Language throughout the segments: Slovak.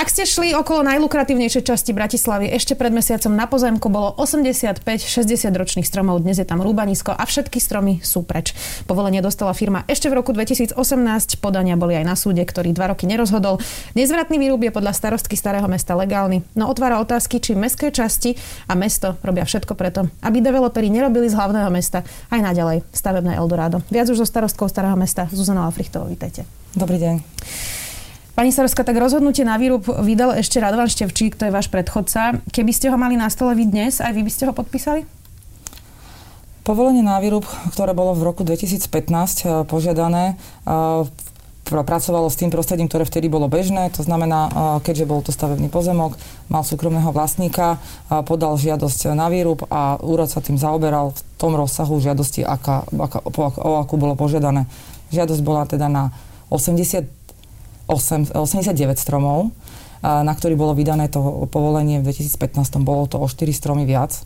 Ak ste šli okolo najlukratívnejšej časti Bratislavy, ešte pred mesiacom na pozemku bolo 85-60 ročných stromov, dnes je tam rúbanisko a všetky stromy sú preč. Povolenie dostala firma ešte v roku 2018, podania boli aj na súde, ktorý dva roky nerozhodol. Nezvratný výrub je podľa starostky starého mesta legálny, no otvára otázky, či mestské časti a mesto robia všetko preto, aby developeri nerobili z hlavného mesta aj naďalej stavebné Eldorado. Viac už so starostkou starého mesta Zuzana Lafrichtovou, vítajte. Dobrý deň. Pani Sarska, tak rozhodnutie na výrub vydal ešte Radovan Števčík, to je váš predchodca. Keby ste ho mali na stole vy dnes, aj vy by ste ho podpísali? Povolenie na výrub, ktoré bolo v roku 2015 eh, požiadané, eh, pracovalo s tým prostredím, ktoré vtedy bolo bežné. To znamená, eh, keďže bol to stavebný pozemok, mal súkromného vlastníka, podal žiadosť na výrub a úrad sa tým zaoberal v tom rozsahu žiadosti, aká, aká, o akú bolo požiadané. Žiadosť bola teda na 80 8, 89 stromov, na ktorý bolo vydané to povolenie v 2015. Bolo to o 4 stromy viac.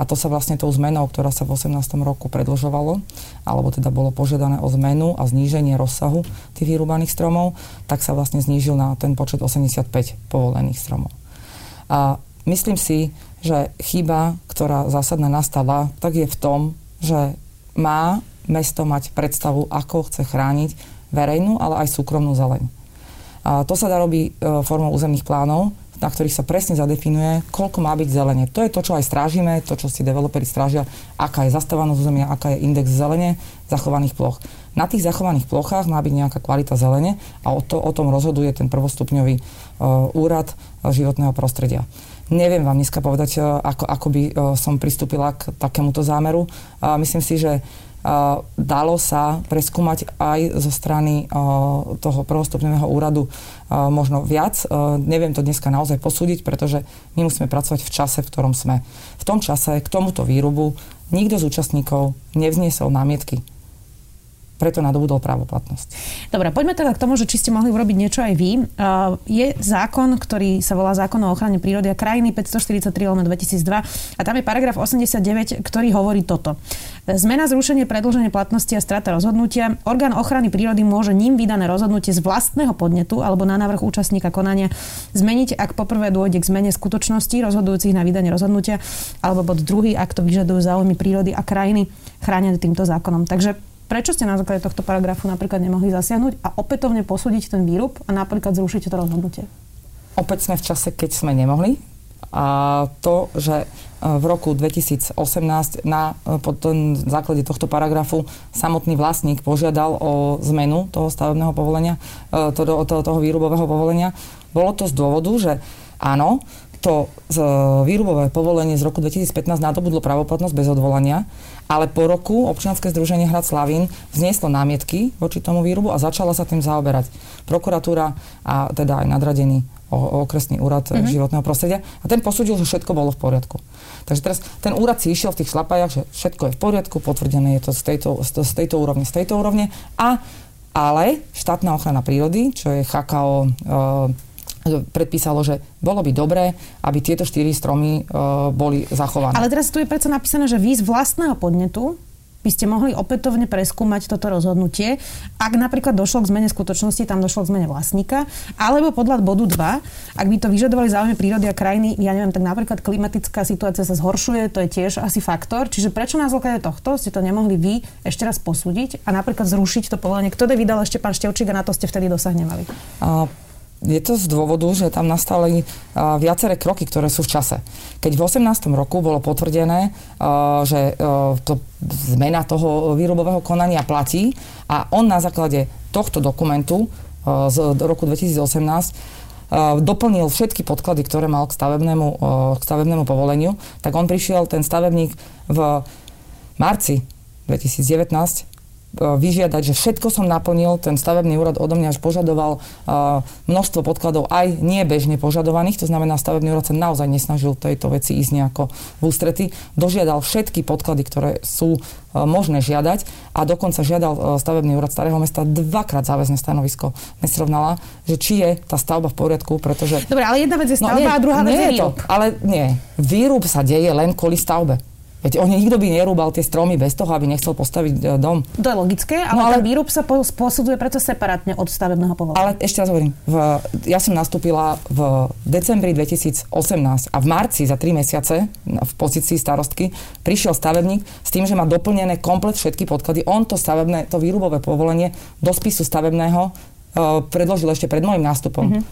A to sa vlastne tou zmenou, ktorá sa v 18. roku predlžovalo, alebo teda bolo požiadané o zmenu a zníženie rozsahu tých vyrúbaných stromov, tak sa vlastne znížil na ten počet 85 povolených stromov. A myslím si, že chyba, ktorá zásadne nastala, tak je v tom, že má mesto mať predstavu, ako chce chrániť verejnú, ale aj súkromnú zeleň. A to sa dá robiť e, formou územných plánov, na ktorých sa presne zadefinuje, koľko má byť zelenie. To je to, čo aj strážime, to, čo si developeri strážia, aká je zastavanosť územia, aká je index zelene zachovaných ploch. Na tých zachovaných plochách má byť nejaká kvalita zelene a o, to, o tom rozhoduje ten prvostupňový uh, úrad životného prostredia. Neviem vám dneska povedať, uh, ako, ako by uh, som pristúpila k takémuto zámeru. Myslím si, že dalo sa preskúmať aj zo strany toho prvostupňového úradu možno viac. Neviem to dneska naozaj posúdiť, pretože my musíme pracovať v čase, v ktorom sme. V tom čase k tomuto výrubu nikto z účastníkov nevzniesol námietky preto nadobudol právoplatnosť. Dobre, poďme teda k tomu, že či ste mohli urobiť niečo aj vy. Uh, je zákon, ktorý sa volá Zákon o ochrane prírody a krajiny 543 2002 a tam je paragraf 89, ktorý hovorí toto. Zmena, zrušenie, predlženie platnosti a strata rozhodnutia. Orgán ochrany prírody môže ním vydané rozhodnutie z vlastného podnetu alebo na návrh účastníka konania zmeniť, ak poprvé dôjde k zmene skutočností rozhodujúcich na vydanie rozhodnutia, alebo bod druhý, ak to vyžadujú záujmy prírody a krajiny chránené týmto zákonom. Takže Prečo ste na základe tohto paragrafu napríklad nemohli zasiahnuť a opätovne posúdiť ten výrub a napríklad zrušiť to rozhodnutie? Opäť sme v čase, keď sme nemohli. A to, že e, v roku 2018 na e, pod ten základe tohto paragrafu samotný vlastník požiadal o zmenu toho stavebného povolenia, e, toho, toho, výrubového povolenia. Bolo to z dôvodu, že áno, to výrubové povolenie z roku 2015 nadobudlo pravoplatnosť bez odvolania, ale po roku občianske združenie Hrad Slavín vznieslo námietky voči tomu výrubu a začala sa tým zaoberať prokuratúra a teda aj nadradený okresný úrad mm-hmm. životného prostredia a ten posúdil, že všetko bolo v poriadku. Takže teraz ten úrad si išiel v tých šlapajach, že všetko je v poriadku, potvrdené je to z tejto, z tejto úrovne, z tejto úrovne a ale štátna ochrana prírody, čo je HKO e, predpísalo, že bolo by dobré, aby tieto štyri stromy uh, boli zachované. Ale teraz tu je predsa napísané, že vy z vlastného podnetu by ste mohli opätovne preskúmať toto rozhodnutie, ak napríklad došlo k zmene skutočnosti, tam došlo k zmene vlastníka, alebo podľa bodu 2, ak by to vyžadovali záujmy prírody a krajiny, ja neviem, tak napríklad klimatická situácia sa zhoršuje, to je tiež asi faktor. Čiže prečo na základe tohto ste to nemohli vy ešte raz posúdiť a napríklad zrušiť to povolenie? Kto to vydal ešte pán Števčík a na to ste vtedy dosah nemali? Uh, je to z dôvodu, že tam nastali uh, viaceré kroky, ktoré sú v čase. Keď v 18. roku bolo potvrdené, uh, že uh, to zmena toho výrobového konania platí a on na základe tohto dokumentu z roku 2018 doplnil všetky podklady, ktoré mal k stavebnému, k stavebnému povoleniu, tak on prišiel, ten stavebník v marci 2019 vyžiadať, že všetko som naplnil, ten stavebný úrad odo mňa až požadoval množstvo podkladov aj nie bežne požadovaných, to znamená, stavebný úrad sa naozaj nesnažil tejto veci ísť nejako v ústrety. Dožiadal všetky podklady, ktoré sú možné žiadať a dokonca žiadal stavebný úrad Starého mesta dvakrát záväzne stanovisko. Nesrovnala, že či je tá stavba v poriadku, pretože... Dobre, ale jedna vec je no stavba no, nie, a druhá vec je výrub. Ale nie, výrub sa deje len kvôli stavbe. Veď oni nikto by nerúbal tie stromy bez toho, aby nechcel postaviť e, dom. To je logické, ale, no, ale ten výrub sa posudzuje preto separátne od stavebného povolenia. Ale ešte raz hovorím, v, ja som nastúpila v decembri 2018 a v marci za 3 mesiace v pozícii starostky prišiel stavebník s tým, že má doplnené komplet všetky podklady. On to stavebné, to výrubové povolenie do spisu stavebného uh, predložil ešte pred môjim nástupom. Mm-hmm.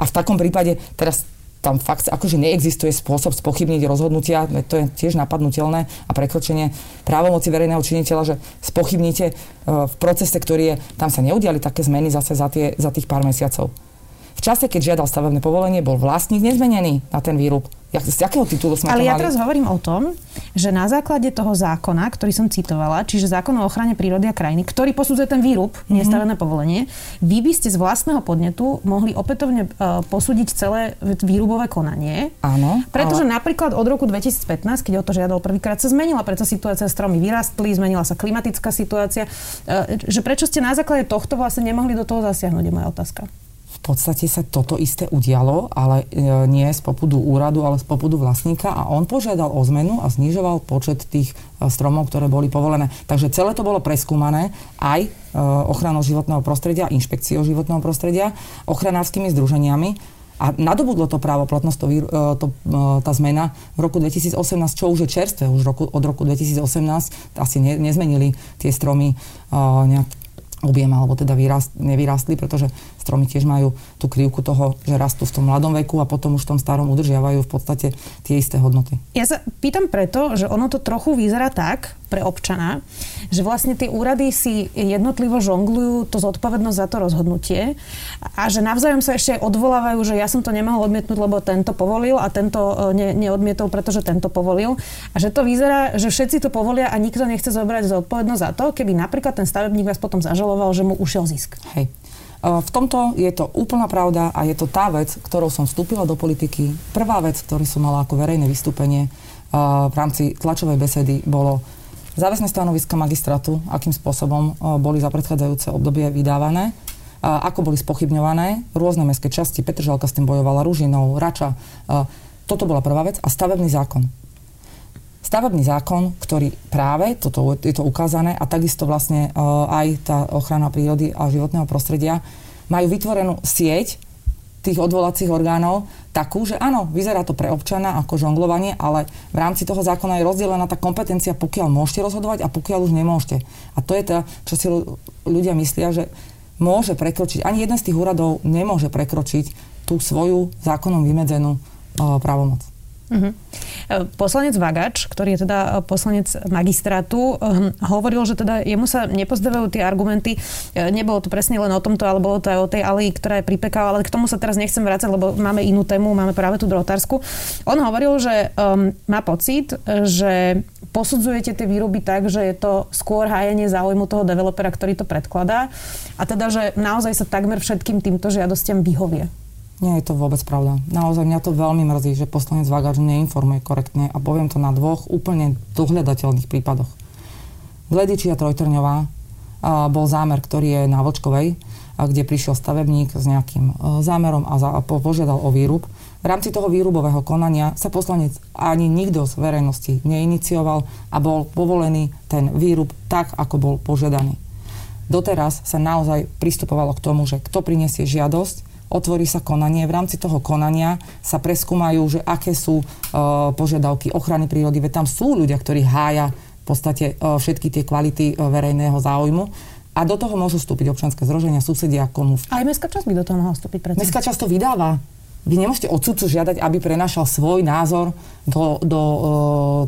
A v takom prípade, teraz tam fakt akože neexistuje spôsob spochybniť rozhodnutia, to je tiež napadnutelné a prekročenie právomoci verejného činiteľa, že spochybníte e, v procese, ktorý je, tam sa neudiali také zmeny zase za, tie, za tých pár mesiacov. V čase, keď žiadal stavebné povolenie, bol vlastník nezmenený na ten výrub. Jak, z akého titulu sme Ale ja teraz hovorím o tom, že na základe toho zákona, ktorý som citovala, čiže zákon o ochrane prírody a krajiny, ktorý posudzuje ten výrub, mm-hmm. nestavené povolenie, vy by ste z vlastného podnetu mohli opätovne uh, posúdiť celé výrubové konanie. Áno. Pretože ale... napríklad od roku 2015, keď o to žiadal prvýkrát, sa zmenila, preto situácia stromy vyrastli, zmenila sa klimatická situácia. Uh, že prečo ste na základe tohto vlastne nemohli do toho zasiahnuť, je moja otázka podstate sa toto isté udialo, ale e, nie z popudu úradu, ale z popudu vlastníka a on požiadal o zmenu a znižoval počet tých e, stromov, ktoré boli povolené. Takže celé to bolo preskúmané aj e, ochranou životného prostredia, inšpekciou životného prostredia, ochranárskymi združeniami a nadobudlo to právo platnosť to, to, tá zmena v roku 2018, čo už je čerstvé, už roku, od roku 2018 asi ne, nezmenili tie stromy nejak objem, alebo teda vyrast, nevyrástli, pretože stromy tiež majú tú krivku toho, že rastú v tom mladom veku a potom už v tom starom udržiavajú v podstate tie isté hodnoty. Ja sa pýtam preto, že ono to trochu vyzerá tak pre občana, že vlastne tie úrady si jednotlivo žonglujú to zodpovednosť za to rozhodnutie a že navzájom sa ešte odvolávajú, že ja som to nemohol odmietnúť, lebo tento povolil a tento e, ne, neodmietol, pretože tento povolil. A že to vyzerá, že všetci to povolia a nikto nechce zobrať zodpovednosť za to, keby napríklad ten stavebník vás potom zažaloval, že mu ušiel zisk. Hej. V tomto je to úplná pravda a je to tá vec, ktorou som vstúpila do politiky. Prvá vec, ktorú som mala ako verejné vystúpenie v rámci tlačovej besedy, bolo záväzné stanoviska magistrátu, akým spôsobom boli za predchádzajúce obdobie vydávané, ako boli spochybňované. Rôzne mestské časti, Petržalka s tým bojovala, Ružinou, Rača. Toto bola prvá vec. A stavebný zákon stavebný zákon, ktorý práve, toto je to ukázané, a takisto vlastne uh, aj tá ochrana prírody a životného prostredia, majú vytvorenú sieť tých odvolacích orgánov takú, že áno, vyzerá to pre občana ako žonglovanie, ale v rámci toho zákona je rozdelená tá kompetencia, pokiaľ môžete rozhodovať a pokiaľ už nemôžete. A to je to, čo si ľudia myslia, že môže prekročiť, ani jeden z tých úradov nemôže prekročiť tú svoju zákonom vymedzenú uh, právomoc. Uh-huh. Poslanec Vagač, ktorý je teda e, poslanec magistrátu, hm, hovoril, že teda jemu sa nepozdávajú tie argumenty. E, nebolo to presne len o tomto, ale bolo to aj o tej alii, ktorá je pri ale k tomu sa teraz nechcem vrácať, lebo máme inú tému, máme práve tú drotársku. On hovoril, že um, má pocit, že posudzujete tie výroby tak, že je to skôr hájenie záujmu toho developera, ktorý to predkladá a teda, že naozaj sa takmer všetkým týmto žiadostiam vyhovie. Nie je to vôbec pravda. Naozaj mňa to veľmi mrzí, že poslanec Vagač neinformuje korektne a poviem to na dvoch úplne dohľadateľných prípadoch. Gledičia Trojtrňová bol zámer, ktorý je na Vočkovej, kde prišiel stavebník s nejakým e, zámerom a, za, a požiadal o výrub. V rámci toho výrubového konania sa poslanec ani nikto z verejnosti neinicioval a bol povolený ten výrub tak, ako bol požiadaný. Doteraz sa naozaj pristupovalo k tomu, že kto prinesie žiadosť, otvorí sa konanie. V rámci toho konania sa preskúmajú, že aké sú uh, požiadavky ochrany prírody, veď tam sú ľudia, ktorí hája v podstate uh, všetky tie kvality uh, verejného záujmu. A do toho môžu vstúpiť občanské zroženia, susedia, komu... Aj mestská časť by do toho mohla vstúpiť, predsa. Mestská časť to vydáva. Vy nemôžete od sudcu žiadať, aby prenašal svoj názor do, do,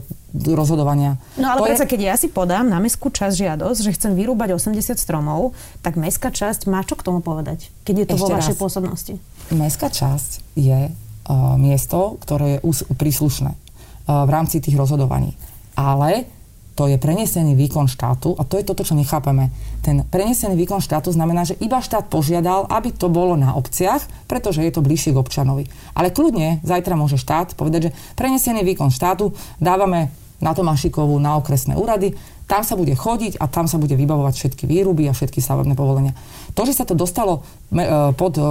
do rozhodovania. No ale predsa, je... keď ja si podám na mestskú časť žiadosť, že chcem vyrúbať 80 stromov, tak mestská časť má čo k tomu povedať, keď je to Ešte vo vašej raz. pôsobnosti? Mestská časť je uh, miesto, ktoré je us- príslušné uh, v rámci tých rozhodovaní. Ale to je prenesený výkon štátu a to je toto, čo nechápeme. Ten prenesený výkon štátu znamená, že iba štát požiadal, aby to bolo na obciach, pretože je to bližšie k občanovi. Ale kľudne zajtra môže štát povedať, že prenesený výkon štátu dávame na Tomášikovú, na okresné úrady, tam sa bude chodiť a tam sa bude vybavovať všetky výruby a všetky stavebné povolenia. To, že sa to dostalo e, pod e,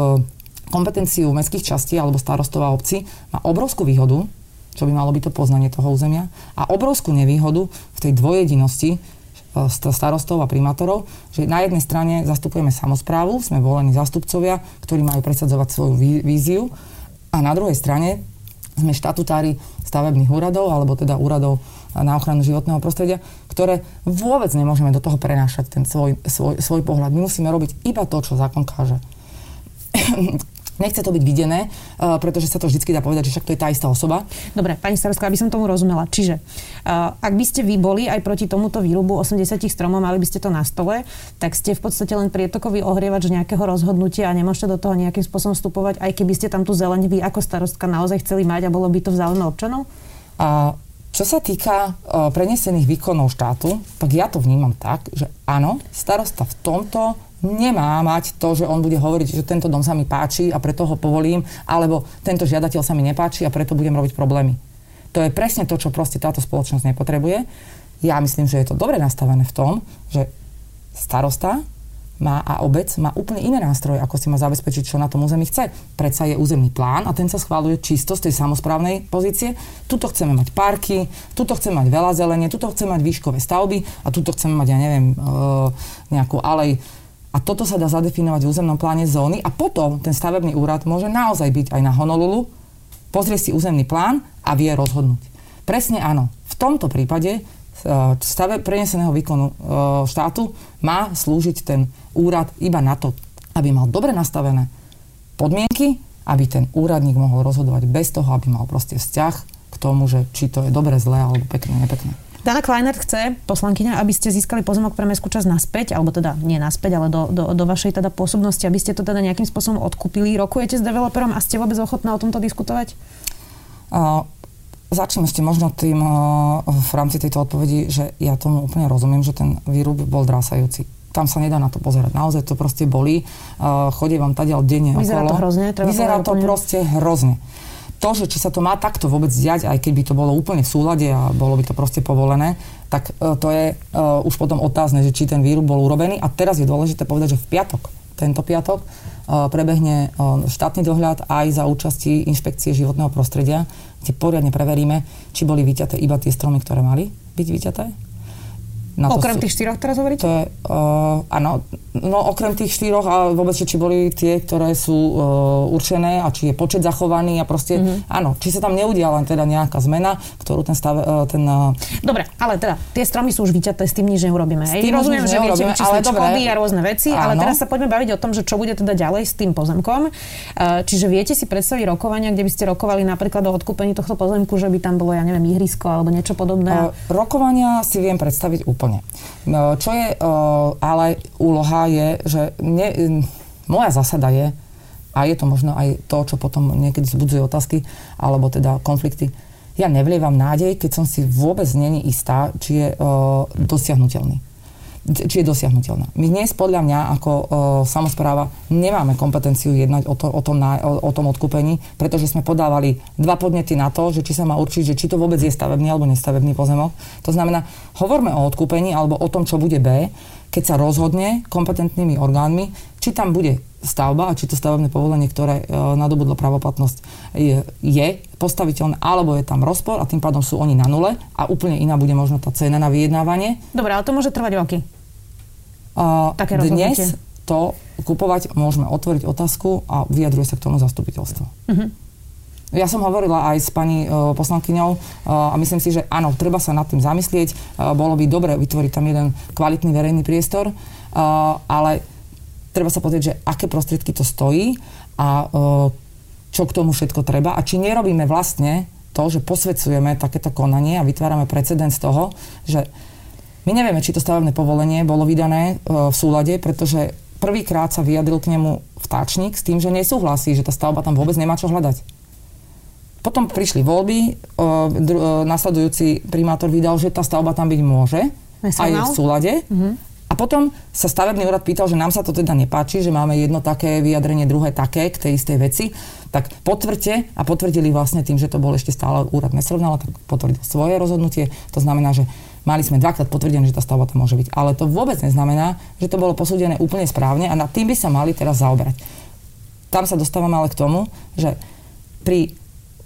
kompetenciu mestských častí alebo starostov a obcí, má obrovskú výhodu, čo by malo byť to poznanie toho územia, a obrovskú nevýhodu v tej dvojedinosti e, starostov a primátorov, že na jednej strane zastupujeme samozprávu, sme volení zástupcovia, ktorí majú presadzovať svoju víziu a na druhej strane sme štatutári stavebných úradov, alebo teda úradov na ochranu životného prostredia, ktoré vôbec nemôžeme do toho prenášať ten svoj, svoj, svoj pohľad. My musíme robiť iba to, čo zákon káže. Nechce to byť videné, uh, pretože sa to vždy dá povedať, že však to je tá istá osoba. Dobre, pani starostka, aby som tomu rozumela. Čiže, uh, ak by ste vy boli aj proti tomuto výrubu 80 stromov, mali by ste to na stole, tak ste v podstate len prietokový ohrievač nejakého rozhodnutia a nemôžete do toho nejakým spôsobom vstupovať, aj keby ste tam tú zeleň vy ako starostka naozaj chceli mať a bolo by to v záujme občanov? A čo sa týka uh, prenesených výkonov štátu, tak ja to vnímam tak, že áno, starosta v tomto nemá mať to, že on bude hovoriť, že tento dom sa mi páči a preto ho povolím, alebo tento žiadateľ sa mi nepáči a preto budem robiť problémy. To je presne to, čo proste táto spoločnosť nepotrebuje. Ja myslím, že je to dobre nastavené v tom, že starosta má a obec má úplne iné nástroje, ako si má zabezpečiť, čo na tom území chce. Predsa je územný plán a ten sa schváluje čisto z tej samozprávnej pozície. Tuto chceme mať parky, tuto chceme mať veľa zelenie, tuto chceme mať výškové stavby a tuto chceme mať, ja neviem, e, nejakú alej a toto sa dá zadefinovať v územnom pláne zóny a potom ten stavebný úrad môže naozaj byť aj na Honolulu, pozrie si územný plán a vie rozhodnúť. Presne áno. V tomto prípade stave preneseného výkonu e, štátu má slúžiť ten úrad iba na to, aby mal dobre nastavené podmienky, aby ten úradník mohol rozhodovať bez toho, aby mal proste vzťah k tomu, že či to je dobre, zlé alebo pekné, nepekné. Dana Kleinert chce, poslankyňa, aby ste získali pozemok pre mestskú časť naspäť, alebo teda nie naspäť, ale do, do, do vašej teda pôsobnosti, aby ste to teda nejakým spôsobom odkúpili. Rokujete s developerom a ste vôbec ochotná o tomto diskutovať? Uh, začnem ešte možno tým v rámci tejto odpovedi, že ja tomu úplne rozumiem, že ten výrub bol drásajúci tam sa nedá na to pozerať. Naozaj to proste bolí. Uh, chodí vám tadiaľ denne Vyzerá okolo. to hrozne. Vyzerá to úplne... proste hrozne to, že či sa to má takto vôbec diať, aj keby to bolo úplne v súlade a bolo by to proste povolené, tak uh, to je uh, už potom otázne, že či ten výrub bol urobený. A teraz je dôležité povedať, že v piatok, tento piatok, uh, prebehne uh, štátny dohľad aj za účasti inšpekcie životného prostredia, kde poriadne preveríme, či boli vyťaté iba tie stromy, ktoré mali byť vyťaté na okrem sú, tých štyroch teraz hovoríte? To je, uh, áno, no okrem tých štyroch a vôbec, či boli tie, ktoré sú uh, určené a či je počet zachovaný a proste, mm-hmm. áno, či sa tam neudiala teda nejaká zmena, ktorú ten stav, uh, ten... Uh, Dobre, ale teda, tie stromy sú už vyťaté, s tým nič neurobíme. Tým Rozumiem, že viete ale dobre, a rôzne veci, áno. ale teraz sa poďme baviť o tom, že čo bude teda ďalej s tým pozemkom. Uh, čiže viete si predstaviť rokovania, kde by ste rokovali napríklad o odkúpení tohto pozemku, že by tam bolo, ja neviem, ihrisko alebo niečo podobné? Uh, rokovania si viem predstaviť úplne. No, čo je, ale úloha je, že mne, moja zásada je, a je to možno aj to, čo potom niekedy zbudzuje otázky, alebo teda konflikty, ja nevlievam nádej, keď som si vôbec není istá, či je uh, dosiahnutelný či je dosiahnutelná. My dnes podľa mňa ako e, samozpráva nemáme kompetenciu jednať o, to, o, tom na, o, o tom odkúpení, pretože sme podávali dva podnety na to, že či sa má určiť, že či to vôbec je stavebný alebo nestavebný pozemok. To znamená, hovorme o odkúpení alebo o tom, čo bude B, keď sa rozhodne kompetentnými orgánmi, či tam bude stavba a či to stavebné povolenie, ktoré e, nadobudlo pravoplatnosť, je, je postaviteľné, alebo je tam rozpor a tým pádom sú oni na nule a úplne iná bude možno tá cena na vyjednávanie. Dobre, ale to môže trvať roky. Uh, Také dnes to kupovať môžeme otvoriť otázku a vyjadruje sa k tomu zastupiteľstvo. Uh-huh. Ja som hovorila aj s pani uh, poslankyňou uh, a myslím si, že áno, treba sa nad tým zamyslieť. Uh, bolo by dobre vytvoriť tam jeden kvalitný verejný priestor, uh, ale treba sa pozrieť, že aké prostriedky to stojí a uh, čo k tomu všetko treba a či nerobíme vlastne to, že posvedcujeme takéto konanie a vytvárame precedens toho, že my nevieme, či to stavebné povolenie bolo vydané e, v súlade, pretože prvýkrát sa vyjadril k nemu vtáčnik s tým, že nesúhlasí, že tá stavba tam vôbec nemá čo hľadať. Potom prišli voľby, nasledujúci primátor vydal, že tá stavba tam byť môže a je v súlade. Uh-huh. A potom sa stavebný úrad pýtal, že nám sa to teda nepáči, že máme jedno také vyjadrenie, druhé také k tej istej veci. Tak potvrďte a potvrdili vlastne tým, že to bol ešte stále úrad nesrovnal, tak potvrdil svoje rozhodnutie. To znamená, že mali sme dvakrát potvrdené, že tá stavba tam môže byť. Ale to vôbec neznamená, že to bolo posúdené úplne správne a nad tým by sa mali teraz zaoberať. Tam sa dostávame ale k tomu, že pri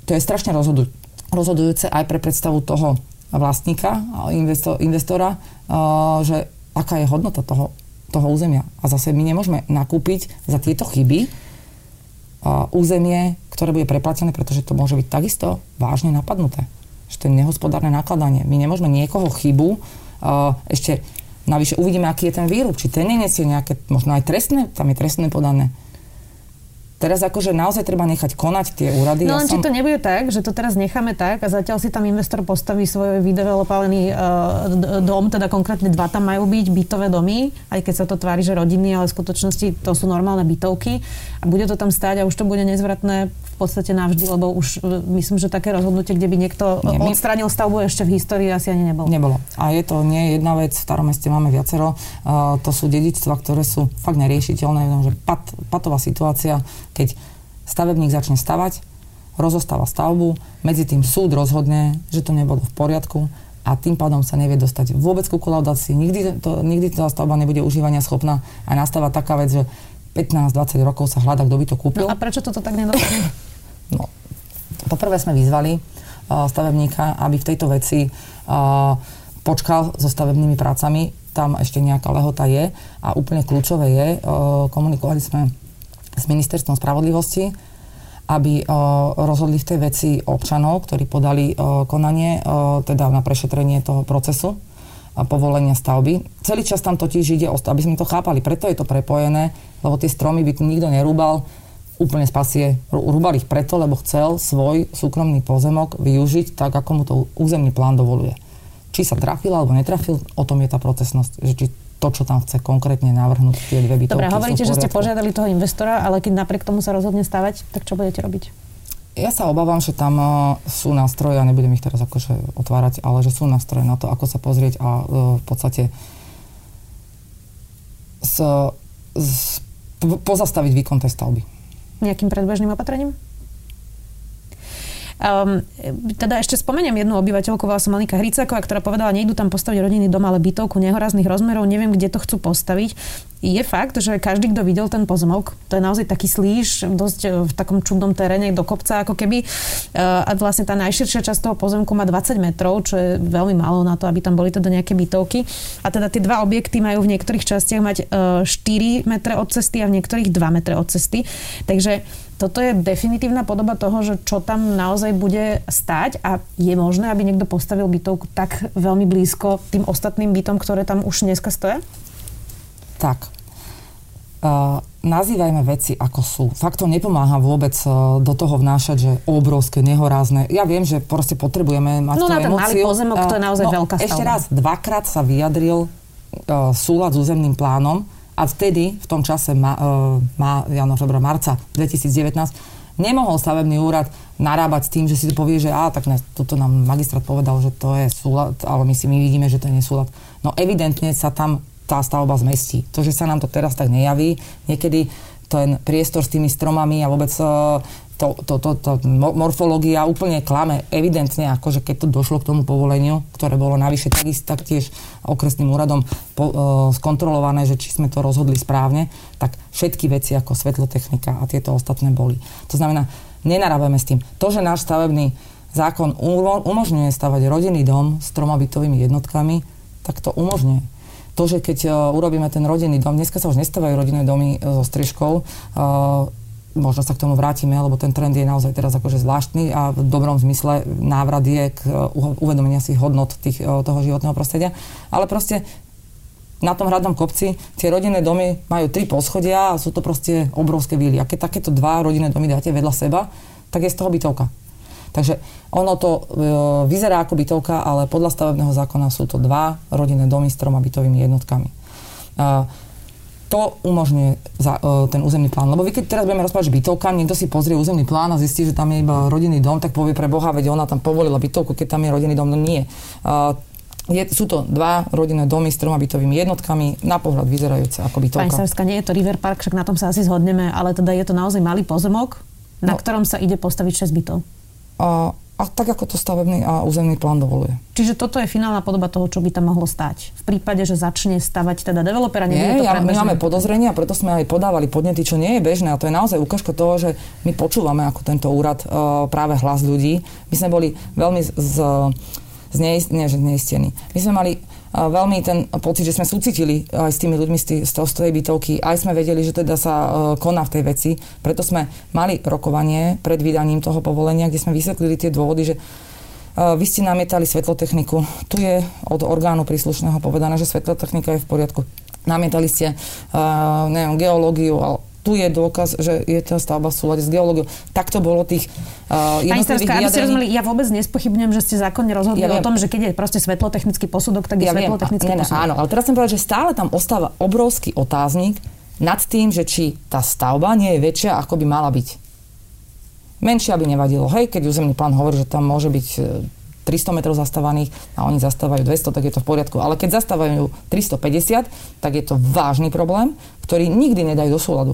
to je strašne rozhoduj, rozhodujúce aj pre predstavu toho vlastníka, investor, investora, uh, že aká je hodnota toho, toho územia. A zase my nemôžeme nakúpiť za tieto chyby uh, územie, ktoré bude preplatené, pretože to môže byť takisto vážne napadnuté. Že to je nehospodárne nakladanie. My nemôžeme niekoho chybu uh, ešte Navyše uvidíme, aký je ten výrub, či ten nenesie nejaké, možno aj trestné, tam je trestné podané Teraz akože naozaj treba nechať konať tie úrady. No len ja som... či to nebude tak, že to teraz necháme tak a zatiaľ si tam investor postaví svoj vydevelopalený uh, dom, teda konkrétne dva tam majú byť, bytové domy, aj keď sa to tvári, že rodiny, ale v skutočnosti to sú normálne bytovky a bude to tam stáť a už to bude nezvratné podstate navždy, lebo už uh, myslím, že také rozhodnutie, kde by niekto nie, my... odstránil stavbu ešte v histórii asi ani nebolo. Nebolo. A je to nie jedna vec, v starom meste máme viacero. Uh, to sú dedičstva, ktoré sú fakt neriešiteľné, že pat, patová situácia keď stavebník začne stavať, rozostáva stavbu, medzi tým súd rozhodne, že to nebolo v poriadku a tým pádom sa nevie dostať vôbec ku kolaudácii. Nikdy, to, nikdy tá stavba nebude užívania schopná a nastáva taká vec, že 15-20 rokov sa hľadá, kto by to kúpil. No a prečo toto tak nedopadne? No, poprvé sme vyzvali uh, stavebníka, aby v tejto veci uh, počkal so stavebnými prácami. Tam ešte nejaká lehota je a úplne kľúčové je, uh, komunikovali sme s ministerstvom spravodlivosti, aby uh, rozhodli v tej veci občanov, ktorí podali uh, konanie, uh, teda na prešetrenie toho procesu a povolenia stavby. Celý čas tam totiž ide o aby sme to chápali, preto je to prepojené, lebo tie stromy by tu nikto nerúbal, úplne spasie. Rúbal ich preto, lebo chcel svoj súkromný pozemok využiť tak, ako mu to územný plán dovoluje. Či sa trafil alebo netrafil, o tom je tá procesnosť. Že či to, čo tam chce konkrétne navrhnúť, tie dve bytovky. Dobre, hovoríte, že ste požiadali toho investora, ale keď napriek tomu sa rozhodne stavať, tak čo budete robiť? Ja sa obávam, že tam uh, sú nástroje, a nebudem ich teraz akože otvárať, ale že sú nástroje na to, ako sa pozrieť a uh, v podstate s, s, pozastaviť výkon tej stavby. Nejakým predbežným opatrením? Um, teda ešte spomeniem jednu obyvateľku, volá sa Monika Hricáková, ktorá povedala, nejdu tam postaviť rodinný dom, ale bytovku nehoráznych rozmerov, neviem, kde to chcú postaviť. Je fakt, že každý, kto videl ten pozemok, to je naozaj taký slíž, dosť e, v takom čudnom teréne do kopca ako keby. Uh, a vlastne tá najširšia časť toho pozemku má 20 metrov, čo je veľmi málo na to, aby tam boli teda nejaké bytovky. A teda tie dva objekty majú v niektorých častiach mať uh, e, 4 metre od cesty a v niektorých 2 metre od cesty. Takže toto je definitívna podoba toho, že čo tam naozaj bude stať a je možné, aby niekto postavil bytovku tak veľmi blízko tým ostatným bytom, ktoré tam už dneska stoja? Tak. Uh, nazývajme veci ako sú. Fakt to nepomáha vôbec uh, do toho vnášať, že obrovské, nehorázne. Ja viem, že proste potrebujeme mať no, tú na ten malý pozemok, uh, to je naozaj no, veľká stavba. Ešte raz, dvakrát sa vyjadril uh, súlad s územným plánom a vtedy, v tom čase, ma, uh, ma, Jano, február, marca 2019, nemohol stavebný úrad narábať s tým, že si to povie, že á, tak ne, toto nám magistrát povedal, že to je súlad, ale my si my vidíme, že to nie je súlad. No evidentne sa tam tá stavba zmestí. To, že sa nám to teraz tak nejaví, niekedy ten priestor s tými stromami a vôbec uh, to, to, to, to morfológia úplne klame evidentne, akože keď to došlo k tomu povoleniu, ktoré bolo navyše takisto taktiež okresným úradom po, e, skontrolované, že či sme to rozhodli správne, tak všetky veci ako svetlotechnika a tieto ostatné boli. To znamená, nenarábame s tým. To, že náš stavebný zákon umožňuje stavať rodinný dom s troma bytovými jednotkami, tak to umožňuje to, že keď uh, urobíme ten rodinný dom, dneska sa už nestávajú rodinné domy uh, so strižkou, uh, možno sa k tomu vrátime, lebo ten trend je naozaj teraz akože zvláštny a v dobrom zmysle návrat je k uvedomenia si hodnot tých, toho životného prostredia. Ale proste na tom hradnom kopci tie rodinné domy majú tri poschodia a sú to proste obrovské víly. A keď takéto dva rodinné domy dáte vedľa seba, tak je z toho bytovka. Takže ono to e, vyzerá ako bytovka, ale podľa stavebného zákona sú to dva rodinné domy s troma bytovými jednotkami. E, to umožňuje za, uh, ten územný plán. Lebo vy keď teraz budeme rozprávať, že bytovka, niekto si pozrie územný plán a zistí, že tam je iba rodinný dom, tak povie pre Boha, veď ona tam povolila bytovku, keď tam je rodinný dom. No nie. Uh, je, sú to dva rodinné domy s troma bytovými jednotkami, na pohľad vyzerajúce ako bytovka. Pani Sarska, nie je to River Park, však na tom sa asi zhodneme, ale teda je to naozaj malý pozemok, na no, ktorom sa ide postaviť 6 bytov. A, a tak, ako to stavebný a územný plán dovoluje. Čiže toto je finálna podoba toho, čo by tam mohlo stať. V prípade, že začne stavať teda developera, nie, to ja, my máme podozrenia, preto sme aj podávali podnety, čo nie je bežné. A to je naozaj ukážka toho, že my počúvame ako tento úrad uh, práve hlas ľudí. My sme boli veľmi z, z zneist, nie, že zneistený. My sme mali veľmi ten pocit, že sme súcitili aj s tými ľuďmi z, tej bytovky, aj sme vedeli, že teda sa uh, koná v tej veci, preto sme mali rokovanie pred vydaním toho povolenia, kde sme vysvetlili tie dôvody, že uh, vy ste namietali svetlotechniku. Tu je od orgánu príslušného povedané, že svetlotechnika je v poriadku. Namietali ste neviem, geológiu, tu je dôkaz, že je tá stavba v súlade s geológiou. Tak to bolo tých uh, Pani Starská, rozumeli, ja vôbec nespochybňujem, že ste zákonne rozhodli ja o tom, že keď je proste svetlotechnický posudok, tak je ja svetlotechnický viem, posudok. Áno, ale teraz chcem povedať, že stále tam ostáva obrovský otáznik nad tým, že či tá stavba nie je väčšia, ako by mala byť. Menšia by nevadilo. Hej, keď územný plán hovorí, že tam môže byť 300 e, metrov zastávaných a oni zastávajú 200, tak je to v poriadku. Ale keď zastávajú 350, tak je to vážny problém, ktorý nikdy nedajú do súladu.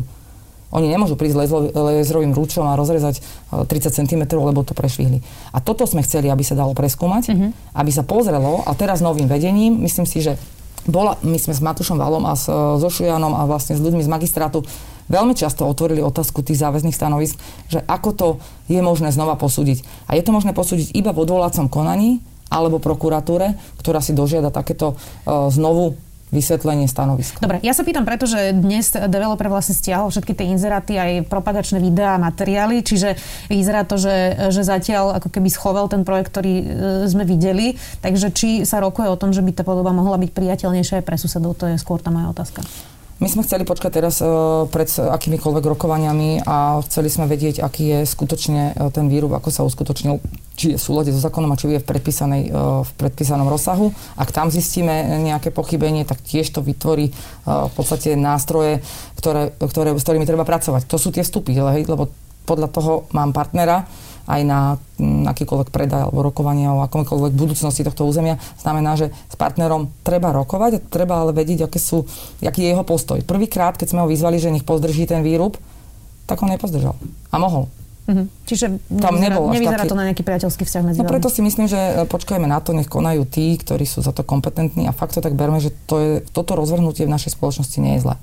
Oni nemôžu prísť lézrovým rúčom a rozrezať 30 e, cm, lebo to prešvihli. A toto sme chceli, aby sa dalo preskúmať, uh-huh. aby sa pozrelo a teraz novým vedením, myslím si, že bola, my sme s Matušom Valom a s, e, so Šujanom a vlastne s ľuďmi z magistrátu veľmi často otvorili otázku tých záväzných stanovisk, že ako to je možné znova posúdiť. A je to možné posúdiť iba v odvolacom konaní alebo prokuratúre, ktorá si dožiada takéto uh, znovu vysvetlenie stanoviska. Dobre, ja sa pýtam, pretože dnes developer vlastne stiahol všetky tie inzeráty, aj propagačné videá, materiály, čiže vyzerá to, že, že zatiaľ ako keby schoval ten projekt, ktorý e, sme videli. Takže či sa rokuje o tom, že by tá podoba mohla byť priateľnejšia aj pre susedov, to je skôr tá moja otázka. My sme chceli počkať teraz uh, pred akýmikoľvek rokovaniami a chceli sme vedieť, aký je skutočne uh, ten výrub, ako sa uskutočnil, či je v súlade so zákonom a či je v, predpísanej, uh, v predpísanom rozsahu. Ak tam zistíme nejaké pochybenie, tak tiež to vytvorí v podstate nástroje, ktoré, ktoré, s ktorými treba pracovať. To sú tie vstupy, lebo podľa toho mám partnera, aj na mm, akýkoľvek predaj alebo rokovanie o akomkoľvek budúcnosti tohto územia, znamená, že s partnerom treba rokovať a treba ale vedieť, aké sú, aký je jeho postoj. Prvýkrát, keď sme ho vyzvali, že nech pozdrží ten výrub, tak ho nepozdržal. A mohol. Mm-hmm. Čiže tam nevyzerá, nevyzerá taký... to na nejaký priateľský vzťah medzi No preto si myslím, že e, počkajme na to, nech konajú tí, ktorí sú za to kompetentní a fakt to tak berme, že to je, toto rozvrhnutie v našej spoločnosti nie je zlé.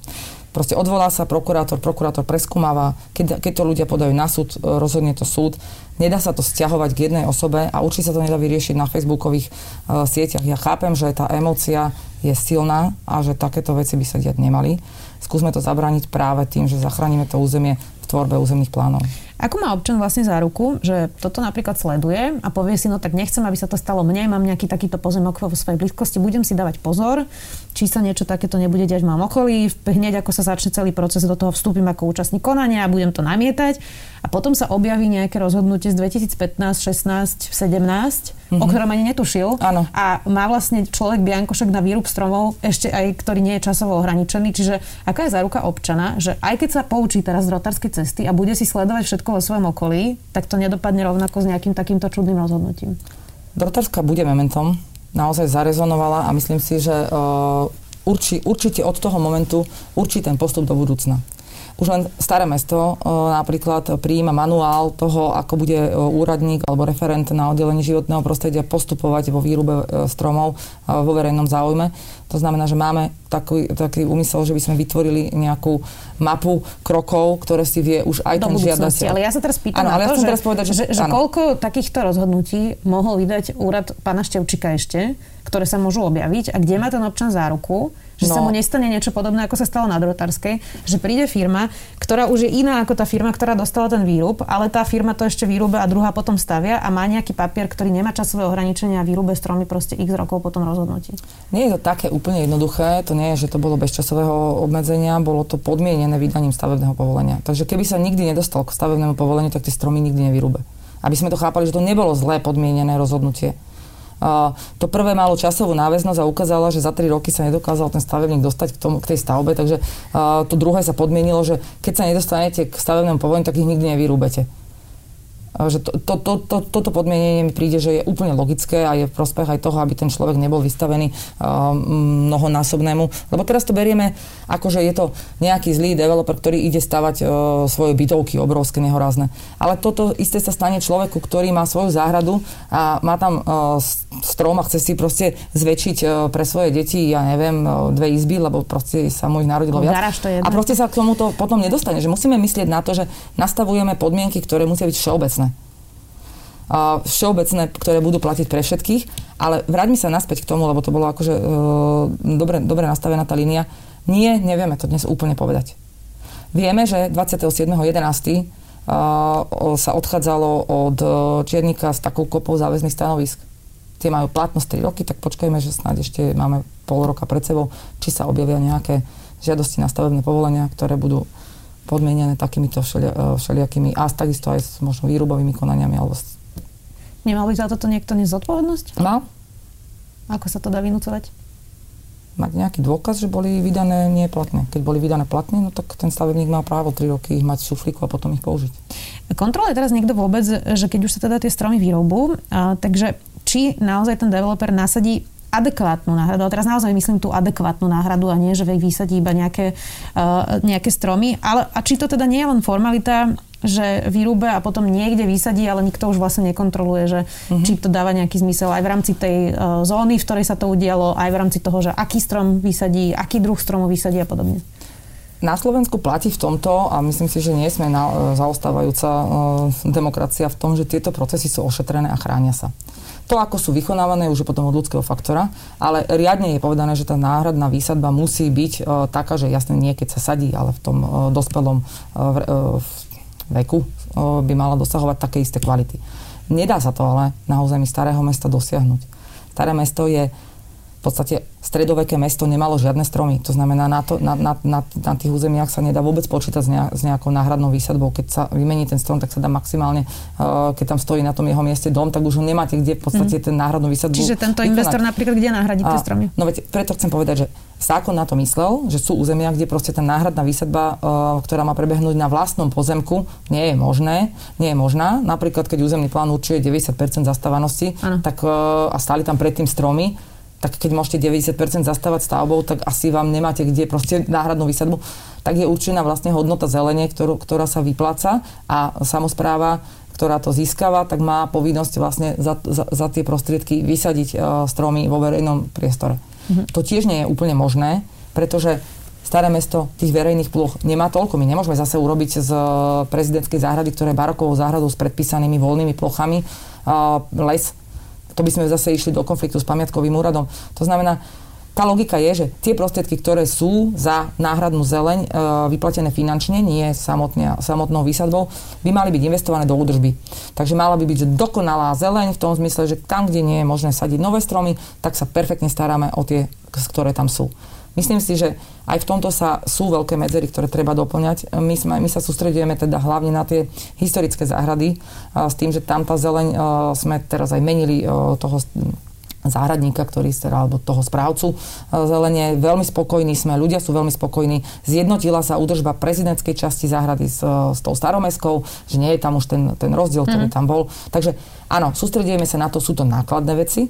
Proste odvolá sa prokurátor, prokurátor preskúmava, keď, keď to ľudia podajú na súd, e, rozhodne to súd. Nedá sa to stiahovať k jednej osobe a určite sa to nedá vyriešiť na facebookových uh, sieťach. Ja chápem, že tá emócia je silná a že takéto veci by sa diať nemali. Skúsme to zabrániť práve tým, že zachránime to územie v tvorbe územných plánov. Ako má občan vlastne záruku, že toto napríklad sleduje a povie si, no tak nechcem, aby sa to stalo mne, mám nejaký takýto pozemok vo svojej blízkosti, budem si dávať pozor, či sa niečo takéto nebude diať v mojom okolí, hneď ako sa začne celý proces, do toho vstúpim ako účastník konania a budem to namietať a potom sa objaví nejaké rozhodnutie z 2015, 16, 17, mm-hmm. o ktorom ani netušil Áno. a má vlastne človek biankošek na výrub stromov, ešte aj ktorý nie je časovo ohraničený, čiže aká je záruka občana, že aj keď sa poučí teraz z rotárskej cesty a bude si sledovať všetko vo svojom okolí, tak to nedopadne rovnako s nejakým takýmto čudným rozhodnutím. Drotárska bude mementom, naozaj zarezonovala a myslím si, že uh, urči, určite od toho momentu určí ten postup do budúcna. Už len staré mesto napríklad prijíma manuál toho, ako bude úradník alebo referent na oddelení životného prostredia postupovať vo výrube e, stromov vo verejnom záujme. To znamená, že máme taký, taký úmysel, že by sme vytvorili nejakú mapu krokov, ktoré si vie už aj ten žiadateľ. Ale ja sa teraz pýtam ano, ale ja to, že, teraz povedať, že, že, že koľko takýchto rozhodnutí mohol vydať úrad pána Števčika ešte, ktoré sa môžu objaviť a kde má ten občan záruku, že no. sa mu nestane niečo podobné, ako sa stalo na Drotárskej, že príde firma, ktorá už je iná ako tá firma, ktorá dostala ten výrub, ale tá firma to ešte výrube a druhá potom stavia a má nejaký papier, ktorý nemá časové ohraničenia a výrube stromy proste x rokov potom rozhodnutí. Nie je to také úplne jednoduché, to nie je, že to bolo bez časového obmedzenia, bolo to podmienené vydaním stavebného povolenia. Takže keby sa nikdy nedostal k stavebnému povoleniu, tak tie stromy nikdy nevyrúbe. Aby sme to chápali, že to nebolo zlé podmienené rozhodnutie to prvé malo časovú náväznosť a ukázala, že za 3 roky sa nedokázal ten stavebník dostať k, tomu, k tej stavbe, takže to druhé sa podmienilo, že keď sa nedostanete k stavebnému povoleniu, tak ich nikdy nevyrúbete že to, to, to, to, toto podmienenie mi príde, že je úplne logické a je v prospech aj toho, aby ten človek nebol vystavený uh, mnohonásobnému. Lebo teraz to berieme ako, že je to nejaký zlý developer, ktorý ide stavať uh, svoje bytovky obrovské, nehorázne. Ale toto isté sa stane človeku, ktorý má svoju záhradu a má tam uh, strom a chce si proste zväčšiť uh, pre svoje deti, ja neviem, uh, dve izby, lebo proste sa mu ich narodilo viac. A proste sa k tomuto potom nedostane. Že musíme myslieť na to, že nastavujeme podmienky, ktoré musia byť všeobecné všeobecné, ktoré budú platiť pre všetkých. Ale vráťme sa naspäť k tomu, lebo to bolo akože e, dobre, dobre nastavená tá línia. Nie, nevieme to dnes úplne povedať. Vieme, že 27.11. E, sa odchádzalo od e, Čiernika s takou kopou záväzných stanovisk. Tie majú platnosť 3 roky, tak počkajme, že snáď ešte máme pol roka pred sebou, či sa objavia nejaké žiadosti na stavebné povolenia, ktoré budú podmienené takýmito všeli, všelijakými a takisto aj s možno výrubovými konaniami alebo Nemal by za toto niekto nezodpovednosť? Mal. Ako sa to dá vynúcovať? Mať nejaký dôkaz, že boli vydané neplatné. Keď boli vydané platné, no tak ten stavebník má právo 3 roky ich mať v šuflíku a potom ich použiť. Kontroluje teraz niekto vôbec, že keď už sa teda tie stromy vyrobú, a, takže či naozaj ten developer nasadí adekvátnu náhradu. A teraz naozaj myslím tú adekvátnu náhradu a nie, že vysadí iba nejaké, uh, nejaké stromy. Ale a či to teda nie je len formalita, že vyrúbe a potom niekde vysadí, ale nikto už vlastne nekontroluje, že uh-huh. či to dáva nejaký zmysel aj v rámci tej uh, zóny, v ktorej sa to udialo, aj v rámci toho, že aký strom vysadí, aký druh stromu vysadí a podobne. Na Slovensku platí v tomto, a myslím si, že nie sme na, e, zaostávajúca uh, demokracia v tom, že tieto procesy sú ošetrené a chránia sa. To, ako sú vykonávané, už je potom od ľudského faktora, ale riadne je povedané, že tá náhradná výsadba musí byť uh, taká, že jasne nie keď sa sadí, ale v tom uh, dospelom uh, v veku by mala dosahovať také isté kvality. Nedá sa to ale na území starého mesta dosiahnuť. Staré mesto je v podstate stredoveké mesto nemalo žiadne stromy. To znamená, na, to, na, na, na, na tých územiach sa nedá vôbec počítať s, ne, s nejakou náhradnou výsadbou. Keď sa vymení ten strom, tak sa dá maximálne, uh, keď tam stojí na tom jeho mieste dom, tak už ho nemáte kde v podstate mm. ten náhradnú výsadbu Čiže tento vykonať. investor napríklad kde nahradí tie stromy? No veď preto chcem povedať, že zákon na to myslel, že sú územia, kde proste tá náhradná výsadba, uh, ktorá má prebehnúť na vlastnom pozemku, nie je možné, nie je možná. Napríklad, keď územný plán určuje 90% zastávanosti, tak, uh, a stáli tam predtým stromy, tak keď môžete 90% zastávať stavbou, tak asi vám nemáte kde proste náhradnú výsadbu, tak je určená vlastne hodnota zelenie, ktorú, ktorá sa vypláca a samozpráva ktorá to získava, tak má povinnosť vlastne za, za, za tie prostriedky vysadiť uh, stromy vo verejnom priestore. Mm-hmm. To tiež nie je úplne možné, pretože staré mesto tých verejných ploch nemá toľko. My nemôžeme zase urobiť z e, prezidentskej záhrady, ktoré je barokovou záhradou s predpísanými voľnými plochami, uh, les to by sme zase išli do konfliktu s pamiatkovým úradom. To znamená, tá logika je, že tie prostriedky, ktoré sú za náhradnú zeleň e, vyplatené finančne, nie samotne, samotnou výsadbou, by mali byť investované do údržby. Takže mala by byť dokonalá zeleň v tom zmysle, že tam, kde nie je možné sadiť nové stromy, tak sa perfektne staráme o tie, ktoré tam sú. Myslím si, že aj v tomto sa sú veľké medzery, ktoré treba doplňať. My, sme, my sa sústredujeme teda hlavne na tie historické záhrady s tým, že tam tá zeleň sme teraz aj menili toho záhradníka, ktorý teda, alebo toho správcu zelenie. Veľmi spokojní sme, ľudia sú veľmi spokojní. Zjednotila sa údržba prezidentskej časti záhrady s, s tou staromeskou, že nie je tam už ten, ten rozdiel, ktorý mm. tam bol. Takže áno, sústredujeme sa na to, sú to nákladné veci,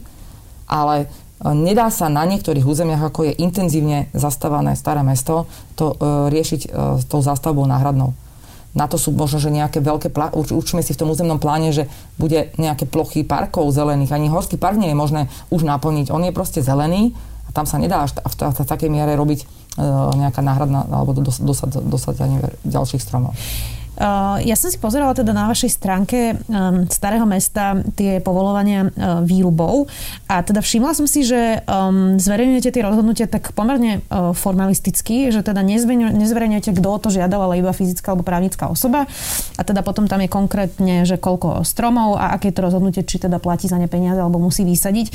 ale Nedá sa na niektorých územiach, ako je intenzívne zastávané staré mesto, to e, riešiť e, s tou zástavbou náhradnou. Na to sú možno, že nejaké veľké, plá... určíme si v tom územnom pláne, že bude nejaké plochy parkov zelených. Ani horský park nie je možné už naplniť. On je proste zelený a tam sa nedá až v, v, v takej miere robiť e, nejaká náhradná alebo dosadenie ďalších stromov. Uh, ja som si pozerala teda na vašej stránke um, Starého mesta tie povolovania uh, výrubov a teda všimla som si, že um, zverejňujete tie rozhodnutia tak pomerne uh, formalisticky, že teda nezverejňujete, kto to žiadal, ale iba fyzická alebo právnická osoba a teda potom tam je konkrétne, že koľko stromov a aké to rozhodnutie, či teda platí za ne peniaze alebo musí vysadiť.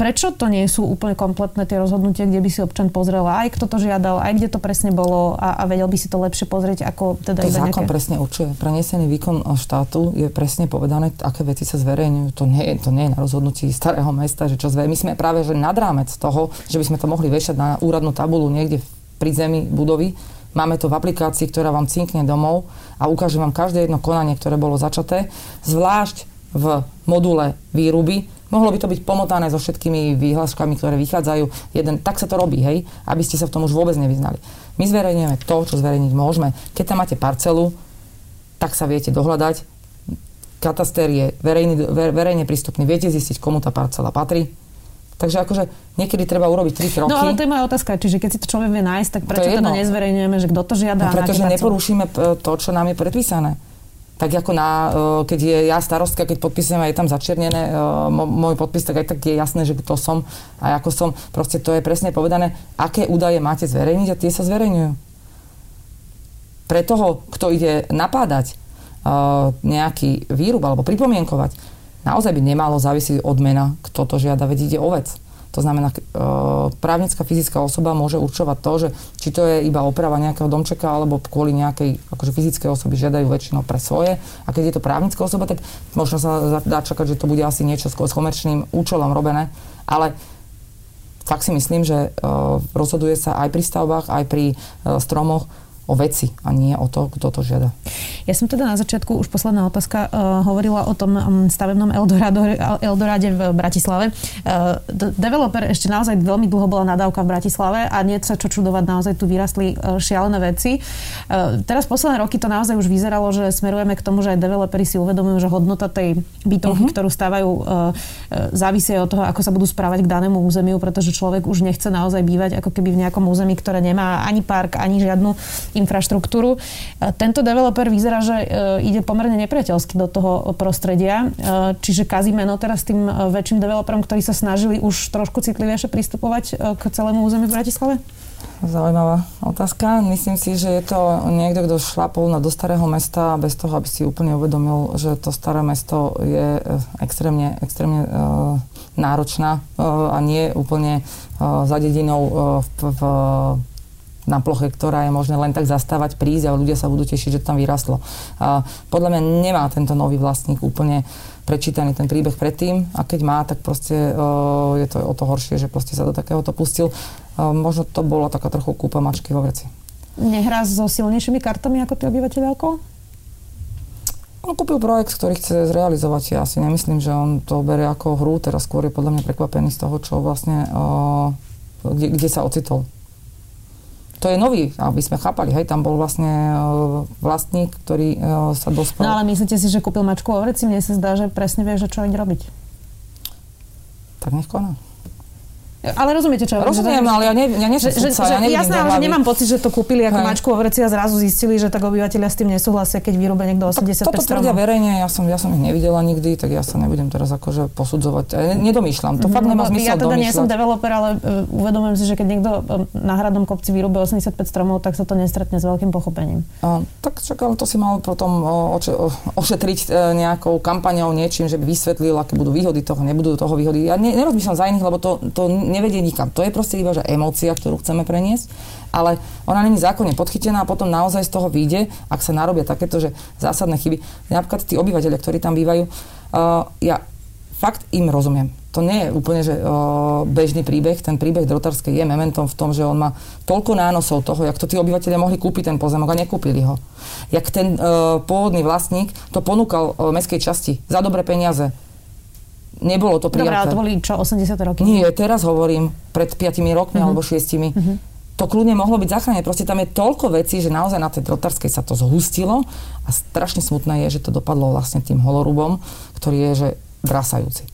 Prečo to nie sú úplne kompletné tie rozhodnutia, kde by si občan pozrel aj kto to žiadal, aj kde to presne bolo a, a vedel by si to lepšie pozrieť ako teda to iba nejaké presne určuje. Prenesený výkon štátu je presne povedané, aké veci sa zverejňujú. To nie, to nie je na rozhodnutí starého mesta, že čo zverejňujú. My sme práve že nad rámec toho, že by sme to mohli vešať na úradnú tabulu niekde pri zemi budovy. Máme to v aplikácii, ktorá vám cinkne domov a ukáže vám každé jedno konanie, ktoré bolo začaté. Zvlášť v module výruby, Mohlo by to byť pomotané so všetkými výhľaškami, ktoré vychádzajú. Jeden, tak sa to robí, hej, aby ste sa v tom už vôbec nevyznali. My zverejňujeme to, čo zverejniť môžeme. Keď tam máte parcelu, tak sa viete dohľadať. Kataster je verejný, verejne prístupný. Viete zistiť, komu tá parcela patrí. Takže akože niekedy treba urobiť tri kroky. No ale to je moja otázka. Čiže keď si to človek vie nájsť, tak prečo to teda nezverejňujeme, že kto to žiada? No, pretože neporušíme to, čo nám je predpísané tak ako na, e, keď je ja starostka, keď podpisujem a je tam začernené e, môj podpis, tak aj tak je jasné, že kto som a ako som. Proste to je presne povedané, aké údaje máte zverejniť a tie sa zverejňujú. Pre toho, kto ide napádať e, nejaký výrub alebo pripomienkovať, naozaj by nemalo závisieť od mena, kto to žiada, veď ide o vec. To znamená, e, právnická fyzická osoba môže určovať to, že či to je iba oprava nejakého domčeka, alebo kvôli nejakej akože fyzickej osoby žiadajú väčšinou pre svoje. A keď je to právnická osoba, tak možno sa dá čakať, že to bude asi niečo s komerčným účelom robené. Ale fakt si myslím, že uh, rozhoduje sa aj pri stavbách, aj pri uh, stromoch o veci a nie o to, kto to žiada. Ja som teda na začiatku, už posledná otázka, uh, hovorila o tom um, stavebnom Eldorado, Eldoráde v Bratislave. Uh, developer ešte naozaj veľmi dlho bola nadávka v Bratislave a nie sa čo čudovať, naozaj tu vyrastli uh, šialené veci. Uh, teraz posledné roky to naozaj už vyzeralo, že smerujeme k tomu, že aj developeri si uvedomujú, že hodnota tej bytovky, uh-huh. ktorú stávajú, uh, závisie od toho, ako sa budú správať k danému územiu, pretože človek už nechce naozaj bývať ako keby v nejakom území, ktoré nemá ani park, ani žiadnu infraštruktúru. Tento developer vyzerá, že e, ide pomerne nepriateľsky do toho prostredia, e, čiže kazí meno teraz tým e, väčším developerom, ktorí sa snažili už trošku citlivejšie pristupovať k celému územiu v Bratislave? Zaujímavá otázka. Myslím si, že je to niekto, kto šlapol na do starého mesta bez toho, aby si úplne uvedomil, že to staré mesto je extrémne, extrémne uh, náročná uh, a nie úplne uh, za dedinou uh, v, v na ploche, ktorá je možné len tak zastávať, prísť a ľudia sa budú tešiť, že to tam vyrastlo. A podľa mňa nemá tento nový vlastník úplne prečítaný ten príbeh predtým a keď má, tak proste uh, je to o to horšie, že proste sa do takéhoto pustil. Uh, možno to bolo taká trochu kúpa mačky vo veci. Nehrá so silnejšími kartami ako tí obyvateľe okolo? On kúpil projekt, ktorý chce zrealizovať. Ja si nemyslím, že on to berie ako hru. Teraz skôr je podľa mňa prekvapený z toho, čo vlastne, uh, kde, kde sa ocitol to je nový, aby sme chápali, hej, tam bol vlastne e, vlastník, ktorý e, sa dospel. No ale myslíte si, že kúpil mačku o vreci? Mne sa zdá, že presne vie, že čo ide robiť. Tak nech koná. Ale rozumiete, čo Rozumiem, no, ale ja, ne, ja nie som že, sudca, že, ja Jasné, ale že nemám pocit, že to kúpili ako Hej. mačku vo vreci a zrazu zistili, že tak obyvateľia s tým nesúhlasia, keď vyrúbe niekto 85 Toto tvrdia verejne, ja som, ja som ich nevidela nikdy, tak ja sa nebudem teraz akože posudzovať. Ja nedomýšľam, to fakt nemá zmysel Ja teda domýšľať. nie som developer, ale uh, uvedomujem si, že keď niekto uh, na hradnom kopci vyrúbe 85 stromov, tak sa to nestretne s veľkým pochopením. Uh, tak čak, ale to si mal potom oče, uh, ošetriť nejakou kampaňou, niečím, že by vysvetlil, aké budú výhody toho, nebudú toho výhody. Ja ne, nerozmýšľam za iných, lebo to, to nevedie nikam. To je proste iba, že emócia, ktorú chceme preniesť, ale ona není zákonne podchytená a potom naozaj z toho vyjde, ak sa narobia takéto, že zásadné chyby. Napríklad tí obyvateľia, ktorí tam bývajú, uh, ja fakt im rozumiem. To nie je úplne že, uh, bežný príbeh. Ten príbeh Drotárskej je mementom v tom, že on má toľko nánosov toho, jak to tí obyvateľia mohli kúpiť ten pozemok a nekúpili ho. Jak ten uh, pôvodný vlastník to ponúkal uh, mestskej časti za dobré peniaze nebolo to prijaté. Dobre, ale to boli čo, 80 roky? Nie, teraz hovorím, pred 5 rokmi uh-huh. alebo 6. Uh-huh. To kľudne mohlo byť zachránené. Proste tam je toľko vecí, že naozaj na tej drotárskej sa to zhustilo a strašne smutné je, že to dopadlo vlastne tým holorubom, ktorý je, že drasajúci.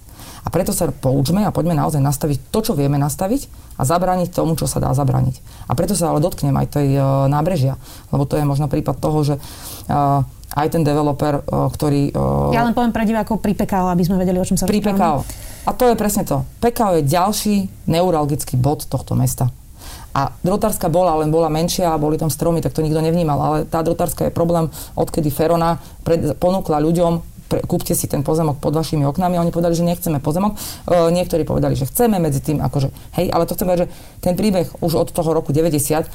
A preto sa poučme a poďme naozaj nastaviť to, čo vieme nastaviť a zabrániť tomu, čo sa dá zabrániť. A preto sa ale dotknem aj tej uh, nábrežia, lebo to je možno prípad toho, že uh, aj ten developer, ktorý... Ja len poviem pre divákov pri PKO, aby sme vedeli, o čom sa Pri PKO. A to je presne to. PKO je ďalší neuralgický bod tohto mesta. A drotárska bola, len bola menšia a boli tam stromy, tak to nikto nevnímal. Ale tá drotárska je problém, odkedy Ferona pred, ponúkla ľuďom pre, kúpte si ten pozemok pod vašimi oknami. Oni povedali, že nechceme pozemok. E, niektorí povedali, že chceme medzi tým, akože, hej, ale to chcem povedať, že ten príbeh už od toho roku 90 e,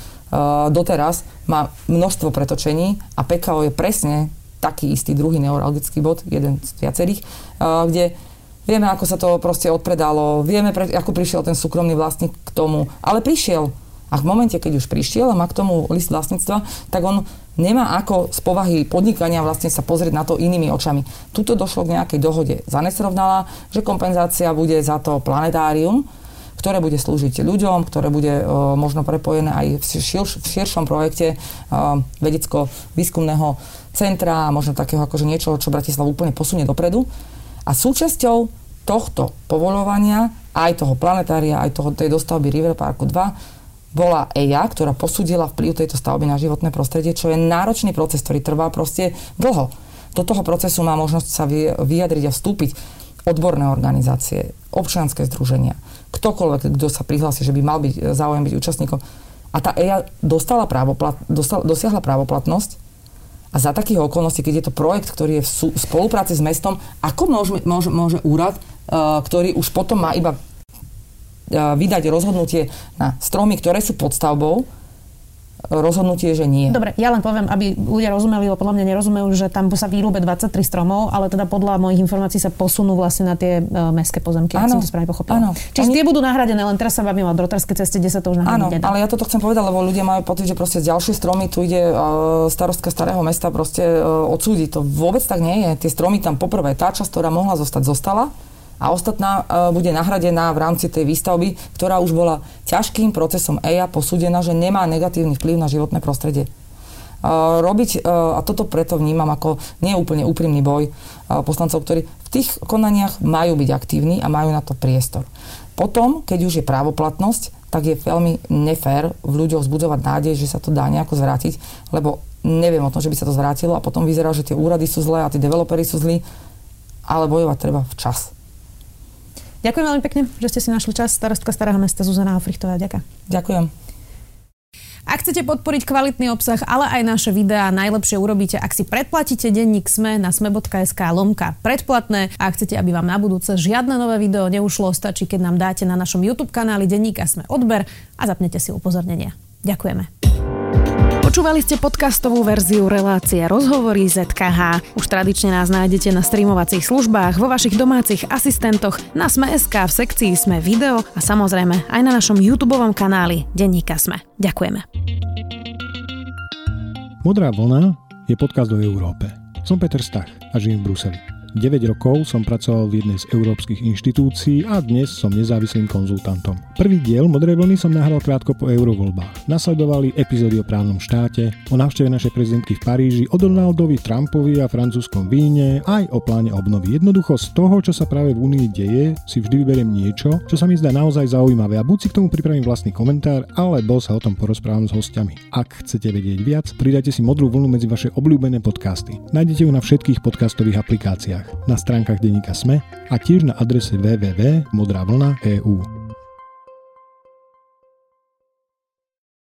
doteraz má množstvo pretočení a PKO je presne taký istý druhý neurologický bod, jeden z viacerých, kde vieme, ako sa to proste odpredalo, vieme, ako prišiel ten súkromný vlastník k tomu, ale prišiel. A v momente, keď už prišiel a má k tomu list vlastníctva, tak on nemá ako z povahy podnikania vlastne sa pozrieť na to inými očami. Tuto došlo k nejakej dohode za nesrovnala, že kompenzácia bude za to planetárium, ktoré bude slúžiť ľuďom, ktoré bude uh, možno prepojené aj v, širš, v širšom projekte uh, vedecko-výskumného centra možno takého akože niečo, čo Bratislav úplne posunie dopredu. A súčasťou tohto povolovania, aj toho planetária, aj toho, tej dostavby River Parku 2, bola EIA, ktorá posúdila vplyv tejto stavby na životné prostredie, čo je náročný proces, ktorý trvá proste dlho. Do toho procesu má možnosť sa vyjadriť a vstúpiť odborné organizácie, občianske združenia, ktokoľvek, kto sa prihlási, že by mal byť záujem byť účastníkom. A tá EIA dostala právoplat, dostala, dosiahla právoplatnosť a za takých okolností, keď je to projekt, ktorý je v, sú, spolupráci s mestom, ako môže, môže, môže úrad, uh, ktorý už potom má iba vydať rozhodnutie na stromy, ktoré sú pod stavbou, rozhodnutie, že nie. Dobre, ja len poviem, aby ľudia rozumeli, lebo podľa mňa nerozumejú, že tam sa vyrúbe 23 stromov, ale teda podľa mojich informácií sa posunú vlastne na tie uh, mestské pozemky, áno, som to správne pochopila. Áno. Čiže tie budú nahradené, len teraz sa bavím o drotárskej ceste, kde sa to už nahradiť Áno, ale ja toto chcem povedať, lebo ľudia majú pocit, že proste ďalšie stromy tu ide uh, starostka starého mesta proste uh, odsúdiť. To vôbec tak nie je. Tie stromy tam poprvé, tá časť, ktorá mohla zostať, zostala a ostatná e, bude nahradená v rámci tej výstavby, ktorá už bola ťažkým procesom EIA posúdená, že nemá negatívny vplyv na životné prostredie. E, robiť, e, a toto preto vnímam ako neúplne úprimný boj poslancov, ktorí v tých konaniach majú byť aktívni a majú na to priestor. Potom, keď už je právoplatnosť, tak je veľmi nefér v ľuďoch zbudzovať nádej, že sa to dá nejako zvrátiť, lebo neviem o tom, že by sa to zvrátilo a potom vyzerá, že tie úrady sú zlé a tí developery sú zlí, ale bojovať treba včas. Ďakujem veľmi pekne, že ste si našli čas. Starostka Starého mesta Zuzana Ofrichtová. Ďakujem. Ďakujem. Ak chcete podporiť kvalitný obsah, ale aj naše videá, najlepšie urobíte, ak si predplatíte denník SME na sme.sk lomka predplatné a ak chcete, aby vám na budúce žiadne nové video neušlo, stačí, keď nám dáte na našom YouTube kanáli denníka SME odber a zapnete si upozornenia. Ďakujeme. Počúvali ste podcastovú verziu relácie Rozhovory ZKH. Už tradične nás nájdete na streamovacích službách, vo vašich domácich asistentoch, na Sme.sk, v sekcii Sme video a samozrejme aj na našom YouTube kanáli Denníka Sme. Ďakujeme. Modrá vlna je podcast o Európe. Som Peter Stach a žijem v Bruseli. 9 rokov som pracoval v jednej z európskych inštitúcií a dnes som nezávislým konzultantom. Prvý diel Modrej vlny som nahral krátko po eurovoľbách. Nasledovali epizódy o právnom štáte, o návšteve našej prezidentky v Paríži, o Donaldovi Trumpovi a francúzskom víne, aj o pláne obnovy. Jednoducho z toho, čo sa práve v Únii deje, si vždy vyberiem niečo, čo sa mi zdá naozaj zaujímavé a buď si k tomu pripravím vlastný komentár, alebo sa o tom porozprávam s hostiami. Ak chcete vedieť viac, pridajte si Modrú vlnu medzi vaše obľúbené podcasty. Nájdete ju na všetkých podcastových aplikáciách médiách, na stránkach denníka SME a tiež na adrese www.modravlna.eu.